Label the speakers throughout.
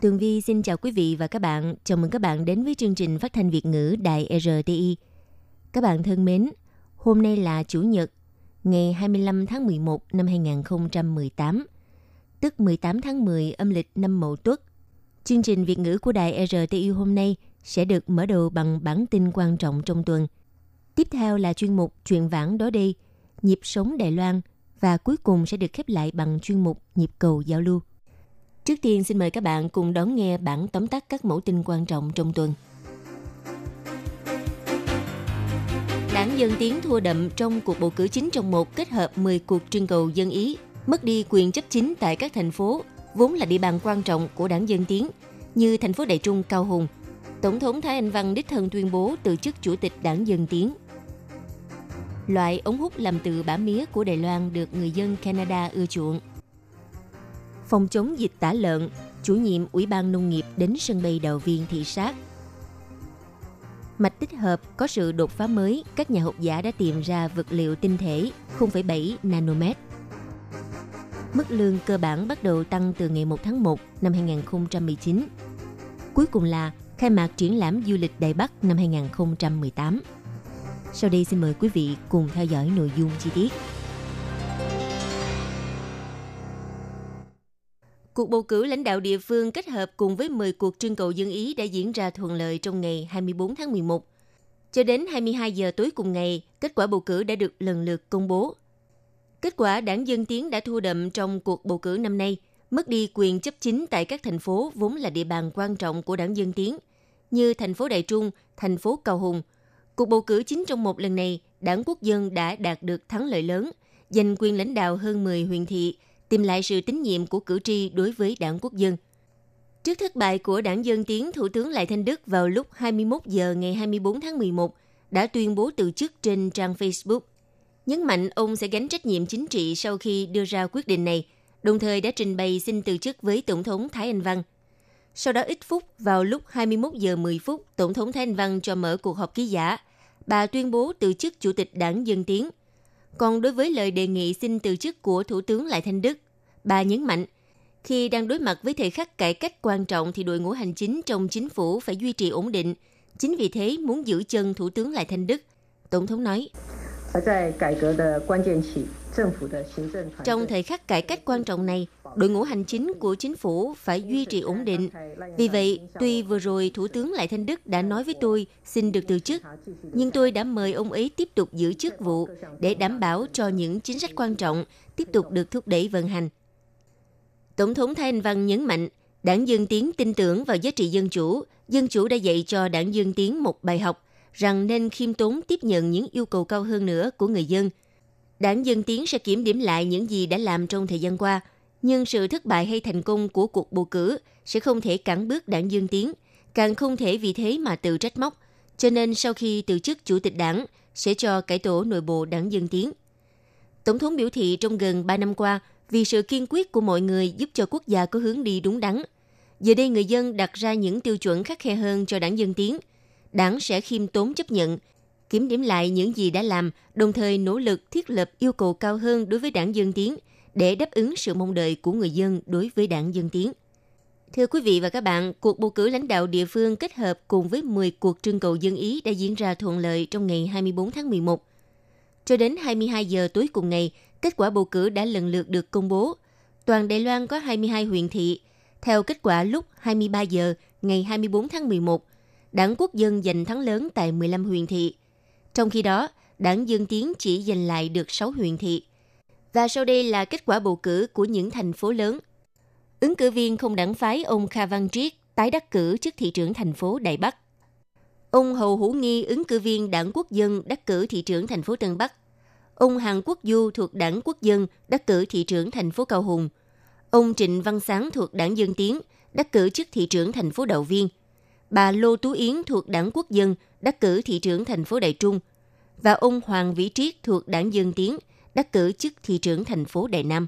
Speaker 1: Tường Vi xin chào quý vị và các bạn. Chào mừng các bạn đến với chương trình phát thanh Việt ngữ Đài RTI. Các bạn thân mến, hôm nay là Chủ nhật, ngày 25 tháng 11 năm 2018, tức 18 tháng 10 âm lịch năm Mậu Tuất. Chương trình Việt ngữ của Đài RTI hôm nay sẽ được mở đầu bằng bản tin quan trọng trong tuần. Tiếp theo là chuyên mục Chuyện vãng đó đi, nhịp sống Đài Loan và cuối cùng sẽ được khép lại bằng chuyên mục Nhịp cầu giao lưu. Trước tiên xin mời các bạn cùng đón nghe bản tóm tắt các mẫu tin quan trọng trong tuần. Đảng Dân Tiến thua đậm trong cuộc bầu cử chính trong một kết hợp 10 cuộc trưng cầu dân Ý, mất đi quyền chấp chính tại các thành phố, vốn là địa bàn quan trọng của Đảng Dân Tiến, như thành phố Đại Trung Cao Hùng. Tổng thống Thái Anh Văn đích thân tuyên bố từ chức Chủ tịch Đảng Dân Tiến. Loại ống hút làm từ bã mía của Đài Loan được người dân Canada ưa chuộng phòng chống dịch tả lợn, chủ nhiệm Ủy ban Nông nghiệp đến sân bay đầu viên thị sát. Mạch tích hợp có sự đột phá mới, các nhà học giả đã tìm ra vật liệu tinh thể 0,7 nanomet. Mức lương cơ bản bắt đầu tăng từ ngày 1 tháng 1 năm 2019. Cuối cùng là khai mạc triển lãm du lịch Đài Bắc năm 2018. Sau đây xin mời quý vị cùng theo dõi nội dung chi tiết. Cuộc bầu cử lãnh đạo địa phương kết hợp cùng với 10 cuộc trưng cầu dân Ý đã diễn ra thuận lợi trong ngày 24 tháng 11. Cho đến 22 giờ tối cùng ngày, kết quả bầu cử đã được lần lượt công bố. Kết quả đảng Dân Tiến đã thua đậm trong cuộc bầu cử năm nay, mất đi quyền chấp chính tại các thành phố vốn là địa bàn quan trọng của đảng Dân Tiến, như thành phố Đại Trung, thành phố Cao Hùng. Cuộc bầu cử chính trong một lần này, đảng Quốc dân đã đạt được thắng lợi lớn, giành quyền lãnh đạo hơn 10 huyện thị, tìm lại sự tín nhiệm của cử tri đối với đảng quốc dân. Trước thất bại của đảng Dân Tiến, Thủ tướng Lại Thanh Đức vào lúc 21 giờ ngày 24 tháng 11 đã tuyên bố từ chức trên trang Facebook. Nhấn mạnh ông sẽ gánh trách nhiệm chính trị sau khi đưa ra quyết định này, đồng thời đã trình bày xin từ chức với Tổng thống Thái Anh Văn. Sau đó ít phút, vào lúc 21 giờ 10 phút, Tổng thống Thái Anh Văn cho mở cuộc họp ký giả. Bà tuyên bố từ chức Chủ tịch Đảng Dân Tiến – còn đối với lời đề nghị xin từ chức của Thủ tướng Lại Thanh Đức, bà nhấn mạnh, khi đang đối mặt với thời khắc cải cách quan trọng thì đội ngũ hành chính trong chính phủ phải duy trì ổn định. Chính vì thế muốn giữ chân Thủ tướng Lại Thanh Đức. Tổng thống nói, trong thời khắc cải cách quan trọng này, đội ngũ hành chính của chính phủ phải duy trì ổn định. Vì vậy, tuy vừa rồi Thủ tướng Lại Thanh Đức đã nói với tôi xin được từ chức, nhưng tôi đã mời ông ấy tiếp tục giữ chức vụ để đảm bảo cho những chính sách quan trọng tiếp tục được thúc đẩy vận hành. Tổng thống Thái Anh Văn nhấn mạnh, đảng dương Tiến tin tưởng vào giá trị dân chủ. Dân chủ đã dạy cho đảng dương Tiến một bài học rằng nên khiêm tốn tiếp nhận những yêu cầu cao hơn nữa của người dân. Đảng Dân Tiến sẽ kiểm điểm lại những gì đã làm trong thời gian qua, nhưng sự thất bại hay thành công của cuộc bầu cử sẽ không thể cản bước đảng Dân Tiến, càng không thể vì thế mà tự trách móc. Cho nên sau khi từ chức chủ tịch đảng, sẽ cho cải tổ nội bộ đảng Dân Tiến. Tổng thống biểu thị trong gần 3 năm qua, vì sự kiên quyết của mọi người giúp cho quốc gia có hướng đi đúng đắn. Giờ đây người dân đặt ra những tiêu chuẩn khắc khe hơn cho đảng Dân Tiến – đảng sẽ khiêm tốn chấp nhận, kiểm điểm lại những gì đã làm, đồng thời nỗ lực thiết lập yêu cầu cao hơn đối với đảng Dân Tiến để đáp ứng sự mong đợi của người dân đối với đảng Dân Tiến. Thưa quý vị và các bạn, cuộc bầu cử lãnh đạo địa phương kết hợp cùng với 10 cuộc trưng cầu dân Ý đã diễn ra thuận lợi trong ngày 24 tháng 11. Cho đến 22 giờ tối cùng ngày, kết quả bầu cử đã lần lượt được công bố. Toàn Đài Loan có 22 huyện thị. Theo kết quả lúc 23 giờ ngày 24 tháng 11, đảng quốc dân giành thắng lớn tại 15 huyện thị. Trong khi đó, đảng Dân Tiến chỉ giành lại được 6 huyện thị. Và sau đây là kết quả bầu cử của những thành phố lớn. Ứng cử viên không đảng phái ông Kha Văn Triết tái đắc cử chức thị trưởng thành phố Đại Bắc. Ông Hồ Hữu Nghi ứng cử viên đảng quốc dân đắc cử thị trưởng thành phố Tân Bắc. Ông Hàn Quốc Du thuộc đảng quốc dân đắc cử thị trưởng thành phố Cao Hùng. Ông Trịnh Văn Sáng thuộc đảng Dân Tiến đắc cử chức thị trưởng thành phố Đậu Viên. Bà Lô Tú Yến thuộc đảng Quốc dân đắc cử thị trưởng thành phố Đại Trung. Và ông Hoàng Vĩ Triết thuộc đảng Dân Tiến đắc cử chức thị trưởng thành phố Đại Nam.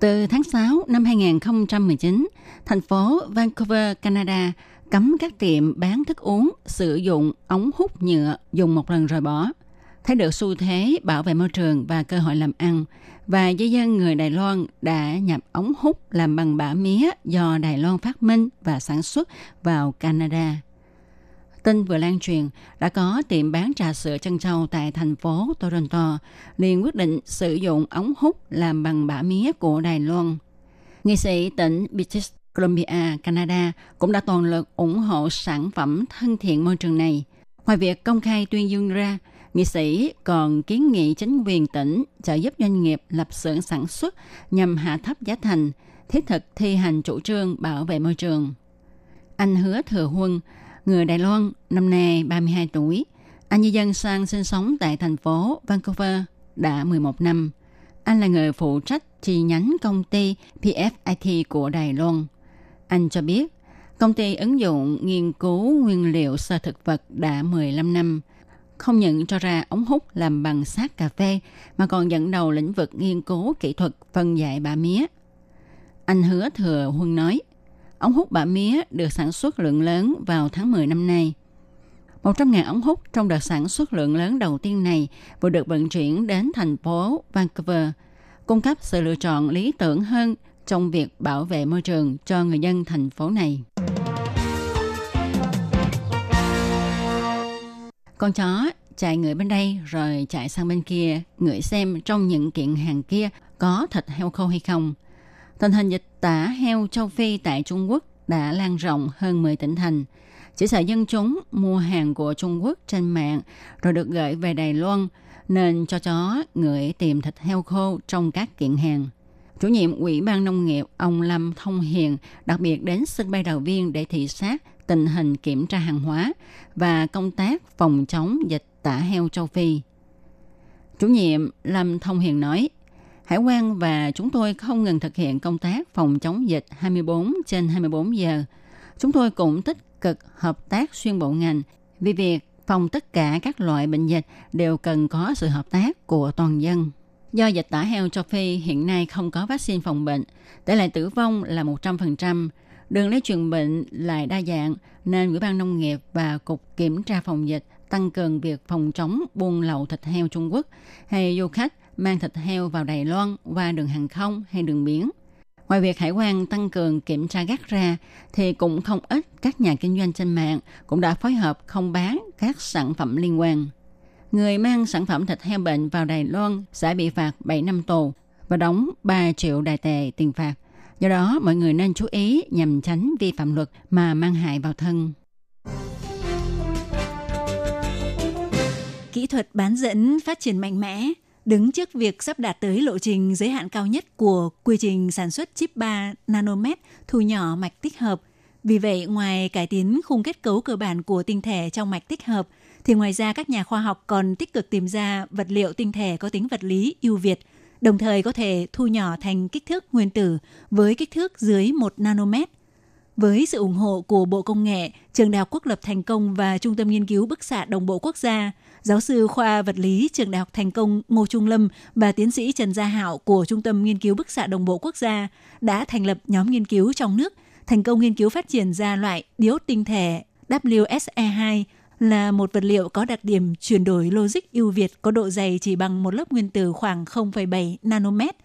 Speaker 2: Từ tháng 6 năm 2019, thành phố Vancouver, Canada cấm các tiệm bán thức uống sử dụng ống hút nhựa dùng một lần rồi bỏ. Thấy được xu thế bảo vệ môi trường và cơ hội làm ăn, và dân dân người Đài Loan đã nhập ống hút làm bằng bã mía do Đài Loan phát minh và sản xuất vào Canada. Tin vừa lan truyền, đã có tiệm bán trà sữa chân châu tại thành phố Toronto liền quyết định sử dụng ống hút làm bằng bã mía của Đài Loan. Nghị sĩ tỉnh British Columbia, Canada cũng đã toàn lực ủng hộ sản phẩm thân thiện môi trường này. Ngoài việc công khai tuyên dương ra, nghị sĩ còn kiến nghị chính quyền tỉnh trợ giúp doanh nghiệp lập xưởng sản xuất nhằm hạ thấp giá thành, thiết thực thi hành chủ trương bảo vệ môi trường. Anh Hứa Thừa Huân, người Đài Loan, năm nay 32 tuổi, anh di dân sang sinh sống tại thành phố Vancouver đã 11 năm. Anh là người phụ trách chi nhánh công ty PFIT của Đài Loan. Anh cho biết, công ty ứng dụng nghiên cứu nguyên liệu sơ thực vật đã 15 năm, không những cho ra ống hút làm bằng sát cà phê, mà còn dẫn đầu lĩnh vực nghiên cứu kỹ thuật phân giải bã mía. Anh hứa thừa huân nói, ống hút bã mía được sản xuất lượng lớn vào tháng 10 năm nay. 100.000 ống hút trong đợt sản xuất lượng lớn đầu tiên này vừa được vận chuyển đến thành phố Vancouver, cung cấp sự lựa chọn lý tưởng hơn trong việc bảo vệ môi trường cho người dân thành phố này. Con chó chạy người bên đây rồi chạy sang bên kia, ngửi xem trong những kiện hàng kia có thịt heo khô hay không. Tình hình dịch tả heo châu Phi tại Trung Quốc đã lan rộng hơn 10 tỉnh thành. Chỉ sợ dân chúng mua hàng của Trung Quốc trên mạng rồi được gửi về Đài Loan, nên cho chó ngửi tìm thịt heo khô trong các kiện hàng. Chủ nhiệm Ủy ban Nông nghiệp ông Lâm Thông Hiền đặc biệt đến sân bay Đào Viên để thị sát tình hình kiểm tra hàng hóa và công tác phòng chống dịch tả heo châu Phi. Chủ nhiệm Lâm Thông Hiền nói, Hải quan và chúng tôi không ngừng thực hiện công tác phòng chống dịch 24 trên 24 giờ. Chúng tôi cũng tích cực hợp tác xuyên bộ ngành vì việc phòng tất cả các loại bệnh dịch đều cần có sự hợp tác của toàn dân. Do dịch tả heo châu Phi hiện nay không có vaccine phòng bệnh, tỷ lệ tử vong là 100%, đường lây truyền bệnh lại đa dạng nên Ủy ban Nông nghiệp và Cục Kiểm tra phòng dịch tăng cường việc phòng chống buôn lậu thịt heo Trung Quốc hay du khách mang thịt heo vào Đài Loan qua đường hàng không hay đường biển. Ngoài việc hải quan tăng cường kiểm tra gắt ra, thì cũng không ít các nhà kinh doanh trên mạng cũng đã phối hợp không bán các sản phẩm liên quan. Người mang sản phẩm thịt heo bệnh vào Đài Loan sẽ bị phạt 7 năm tù và đóng 3 triệu đài tệ tiền phạt. Do đó, mọi người nên chú ý nhằm tránh vi phạm luật mà mang hại vào thân.
Speaker 3: Kỹ thuật bán dẫn phát triển mạnh mẽ, đứng trước việc sắp đạt tới lộ trình giới hạn cao nhất của quy trình sản xuất chip 3 nanomet thu nhỏ mạch tích hợp. Vì vậy, ngoài cải tiến khung kết cấu cơ bản của tinh thể trong mạch tích hợp, thì ngoài ra các nhà khoa học còn tích cực tìm ra vật liệu tinh thể có tính vật lý ưu việt, đồng thời có thể thu nhỏ thành kích thước nguyên tử với kích thước dưới 1 nanomet. Với sự ủng hộ của Bộ Công nghệ, Trường Đại học Quốc lập Thành Công và Trung tâm Nghiên cứu Bức xạ Đồng bộ Quốc gia, giáo sư khoa vật lý Trường Đại học Thành Công Ngô Trung Lâm và tiến sĩ Trần Gia Hạo của Trung tâm Nghiên cứu Bức xạ Đồng bộ Quốc gia đã thành lập nhóm nghiên cứu trong nước, thành công nghiên cứu phát triển ra loại diode tinh thể WSE2 là một vật liệu có đặc điểm chuyển đổi logic ưu việt có độ dày chỉ bằng một lớp nguyên tử khoảng 0,7 nanomet.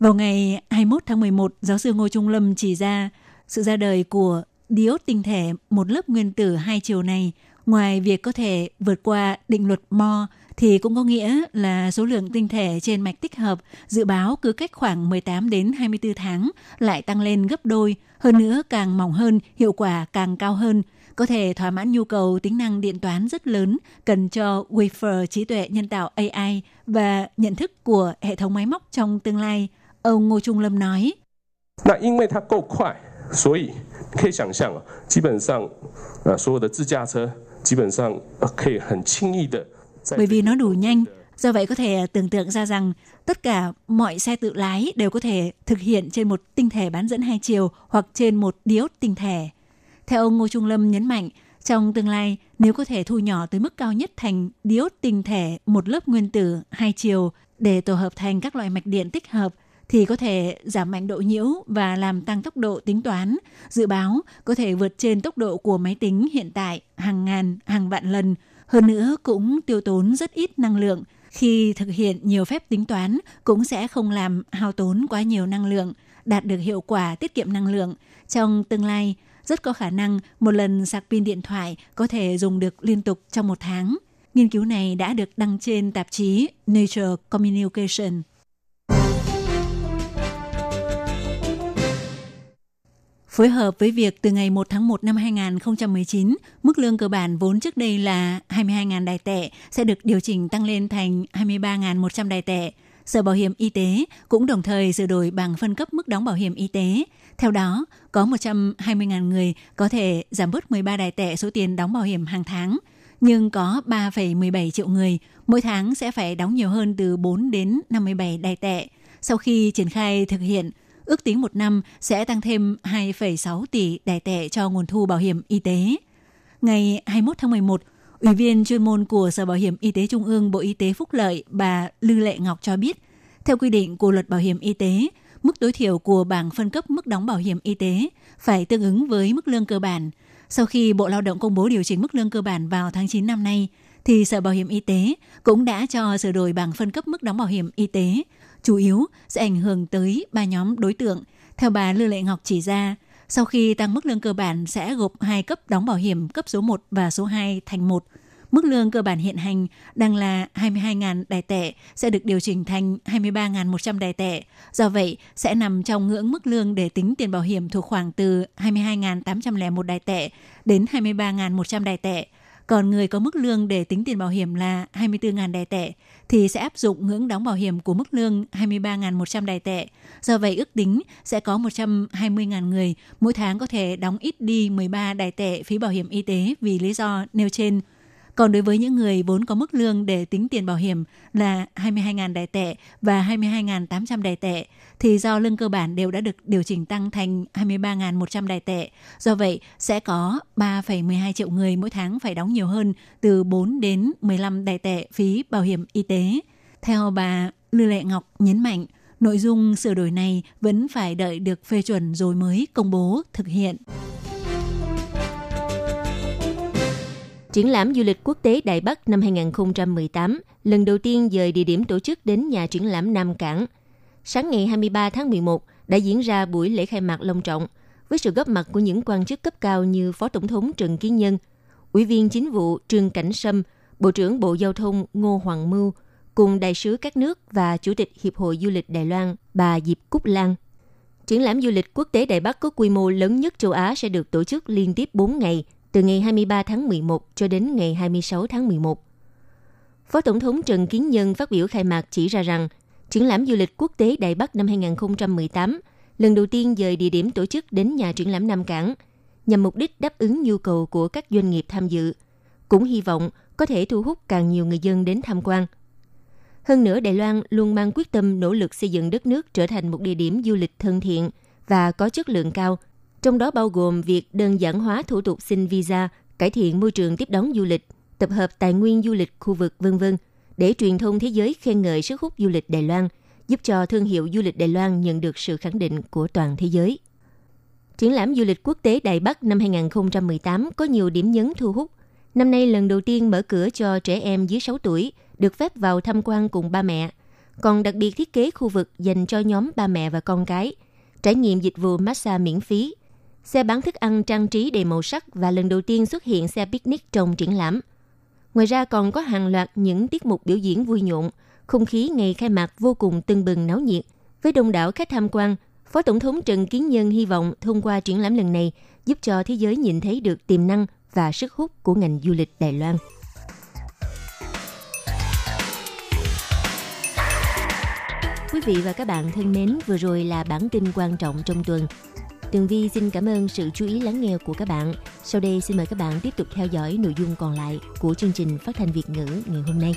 Speaker 3: Vào ngày 21 tháng 11, giáo sư Ngô Trung Lâm chỉ ra sự ra đời của diode tinh thể một lớp nguyên tử hai chiều này ngoài việc có thể vượt qua định luật Moore thì cũng có nghĩa là số lượng tinh thể trên mạch tích hợp dự báo cứ cách khoảng 18 đến 24 tháng lại tăng lên gấp đôi, hơn nữa càng mỏng hơn, hiệu quả càng cao hơn, có thể thỏa mãn nhu cầu tính năng điện toán rất lớn cần cho wafer trí tuệ nhân tạo AI và nhận thức của hệ thống máy móc trong tương lai. Ông Ngô Trung Lâm nói.
Speaker 4: 那因为它够快，所以可以想象，基本上，呃，所有的自驾车基本上可以很轻易的。
Speaker 3: Bởi vì nó đủ nhanh, Do vậy có thể tưởng tượng ra rằng tất cả mọi xe tự lái đều có thể thực hiện trên một tinh thể bán dẫn hai chiều hoặc trên một diode tinh thể. Theo ông Ngô Trung Lâm nhấn mạnh, trong tương lai, nếu có thể thu nhỏ tới mức cao nhất thành diode tinh thể một lớp nguyên tử hai chiều để tổ hợp thành các loại mạch điện tích hợp thì có thể giảm mạnh độ nhiễu và làm tăng tốc độ tính toán. Dự báo có thể vượt trên tốc độ của máy tính hiện tại hàng ngàn, hàng vạn lần. Hơn nữa cũng tiêu tốn rất ít năng lượng. Khi thực hiện nhiều phép tính toán cũng sẽ không làm hao tốn quá nhiều năng lượng, đạt được hiệu quả tiết kiệm năng lượng. Trong tương lai, rất có khả năng một lần sạc pin điện thoại có thể dùng được liên tục trong một tháng. Nghiên cứu này đã được đăng trên tạp chí Nature Communication. Phối hợp với việc từ ngày 1 tháng 1 năm 2019, mức lương cơ bản vốn trước đây là 22.000 đài tệ sẽ được điều chỉnh tăng lên thành 23.100 đài tệ. Sở Bảo hiểm Y tế cũng đồng thời sửa đổi bảng phân cấp mức đóng bảo hiểm y tế. Theo đó, có 120.000 người có thể giảm bớt 13 đài tệ số tiền đóng bảo hiểm hàng tháng, nhưng có 3,17 triệu người mỗi tháng sẽ phải đóng nhiều hơn từ 4 đến 57 đài tệ. Sau khi triển khai thực hiện, ước tính một năm sẽ tăng thêm 2,6 tỷ đài tệ cho nguồn thu bảo hiểm y tế. Ngày 21 tháng 11, Ủy viên chuyên môn của Sở Bảo hiểm Y tế Trung ương Bộ Y tế Phúc Lợi bà Lư Lệ Ngọc cho biết, theo quy định của luật bảo hiểm y tế, mức tối thiểu của bảng phân cấp mức đóng bảo hiểm y tế phải tương ứng với mức lương cơ bản. Sau khi Bộ Lao động công bố điều chỉnh mức lương cơ bản vào tháng 9 năm nay, thì Sở Bảo hiểm Y tế cũng đã cho sửa đổi bảng phân cấp mức đóng bảo hiểm y tế chủ yếu sẽ ảnh hưởng tới ba nhóm đối tượng. Theo bà Lư Lệ Ngọc chỉ ra, sau khi tăng mức lương cơ bản sẽ gộp hai cấp đóng bảo hiểm cấp số 1 và số 2 thành một. Mức lương cơ bản hiện hành đang là 22.000 đài tệ sẽ được điều chỉnh thành 23.100 đài tệ. Do vậy, sẽ nằm trong ngưỡng mức lương để tính tiền bảo hiểm thuộc khoảng từ 22.801 đài tệ đến 23.100 đài tệ. Còn người có mức lương để tính tiền bảo hiểm là 24.000 đài tệ, thì sẽ áp dụng ngưỡng đóng bảo hiểm của mức lương 23.100 đài tệ. Do vậy, ước tính sẽ có 120.000 người mỗi tháng có thể đóng ít đi 13 đài tệ phí bảo hiểm y tế vì lý do nêu trên – còn đối với những người vốn có mức lương để tính tiền bảo hiểm là 22.000 đài tệ và 22.800 đài tệ, thì do lương cơ bản đều đã được điều chỉnh tăng thành 23.100 đài tệ. Do vậy, sẽ có 3,12 triệu người mỗi tháng phải đóng nhiều hơn từ 4 đến 15 đài tệ phí bảo hiểm y tế. Theo bà Lư Lệ Ngọc nhấn mạnh, nội dung sửa đổi này vẫn phải đợi được phê chuẩn rồi mới công bố thực hiện.
Speaker 1: Triển lãm du lịch quốc tế Đại Bắc năm 2018 lần đầu tiên dời địa điểm tổ chức đến nhà triển lãm Nam Cảng. Sáng ngày 23 tháng 11 đã diễn ra buổi lễ khai mạc long trọng với sự góp mặt của những quan chức cấp cao như Phó Tổng thống Trần Kiến Nhân, Ủy viên Chính vụ Trương Cảnh Sâm, Bộ trưởng Bộ Giao thông Ngô Hoàng Mưu, cùng đại sứ các nước và Chủ tịch Hiệp hội Du lịch Đài Loan bà Diệp Cúc Lan. Triển lãm du lịch quốc tế Đài Bắc có quy mô lớn nhất châu Á sẽ được tổ chức liên tiếp 4 ngày – từ ngày 23 tháng 11 cho đến ngày 26 tháng 11. Phó Tổng thống Trần Kiến Nhân phát biểu khai mạc chỉ ra rằng, triển lãm du lịch quốc tế Đại Bắc năm 2018 lần đầu tiên dời địa điểm tổ chức đến nhà triển lãm Nam Cảng, nhằm mục đích đáp ứng nhu cầu của các doanh nghiệp tham dự, cũng hy vọng có thể thu hút càng nhiều người dân đến tham quan. Hơn nữa, Đài Loan luôn mang quyết tâm nỗ lực xây dựng đất nước trở thành một địa điểm du lịch thân thiện và có chất lượng cao trong đó bao gồm việc đơn giản hóa thủ tục xin visa, cải thiện môi trường tiếp đón du lịch, tập hợp tài nguyên du lịch khu vực vân vân để truyền thông thế giới khen ngợi sức hút du lịch Đài Loan, giúp cho thương hiệu du lịch Đài Loan nhận được sự khẳng định của toàn thế giới. Triển lãm du lịch quốc tế Đài Bắc năm 2018 có nhiều điểm nhấn thu hút. Năm nay lần đầu tiên mở cửa cho trẻ em dưới 6 tuổi được phép vào tham quan cùng ba mẹ, còn đặc biệt thiết kế khu vực dành cho nhóm ba mẹ và con cái, trải nghiệm dịch vụ massage miễn phí – xe bán thức ăn trang trí đầy màu sắc và lần đầu tiên xuất hiện xe picnic trong triển lãm. Ngoài ra còn có hàng loạt những tiết mục biểu diễn vui nhộn, không khí ngày khai mạc vô cùng tưng bừng náo nhiệt. Với đông đảo khách tham quan, Phó Tổng thống Trần Kiến Nhân hy vọng thông qua triển lãm lần này giúp cho thế giới nhìn thấy được tiềm năng và sức hút của ngành du lịch Đài Loan. Quý vị và các bạn thân mến, vừa rồi là bản tin quan trọng trong tuần Tường Vi xin cảm ơn sự chú ý lắng nghe của các bạn. Sau đây xin mời các bạn tiếp tục theo dõi nội dung còn lại của chương trình phát thanh Việt ngữ ngày hôm nay.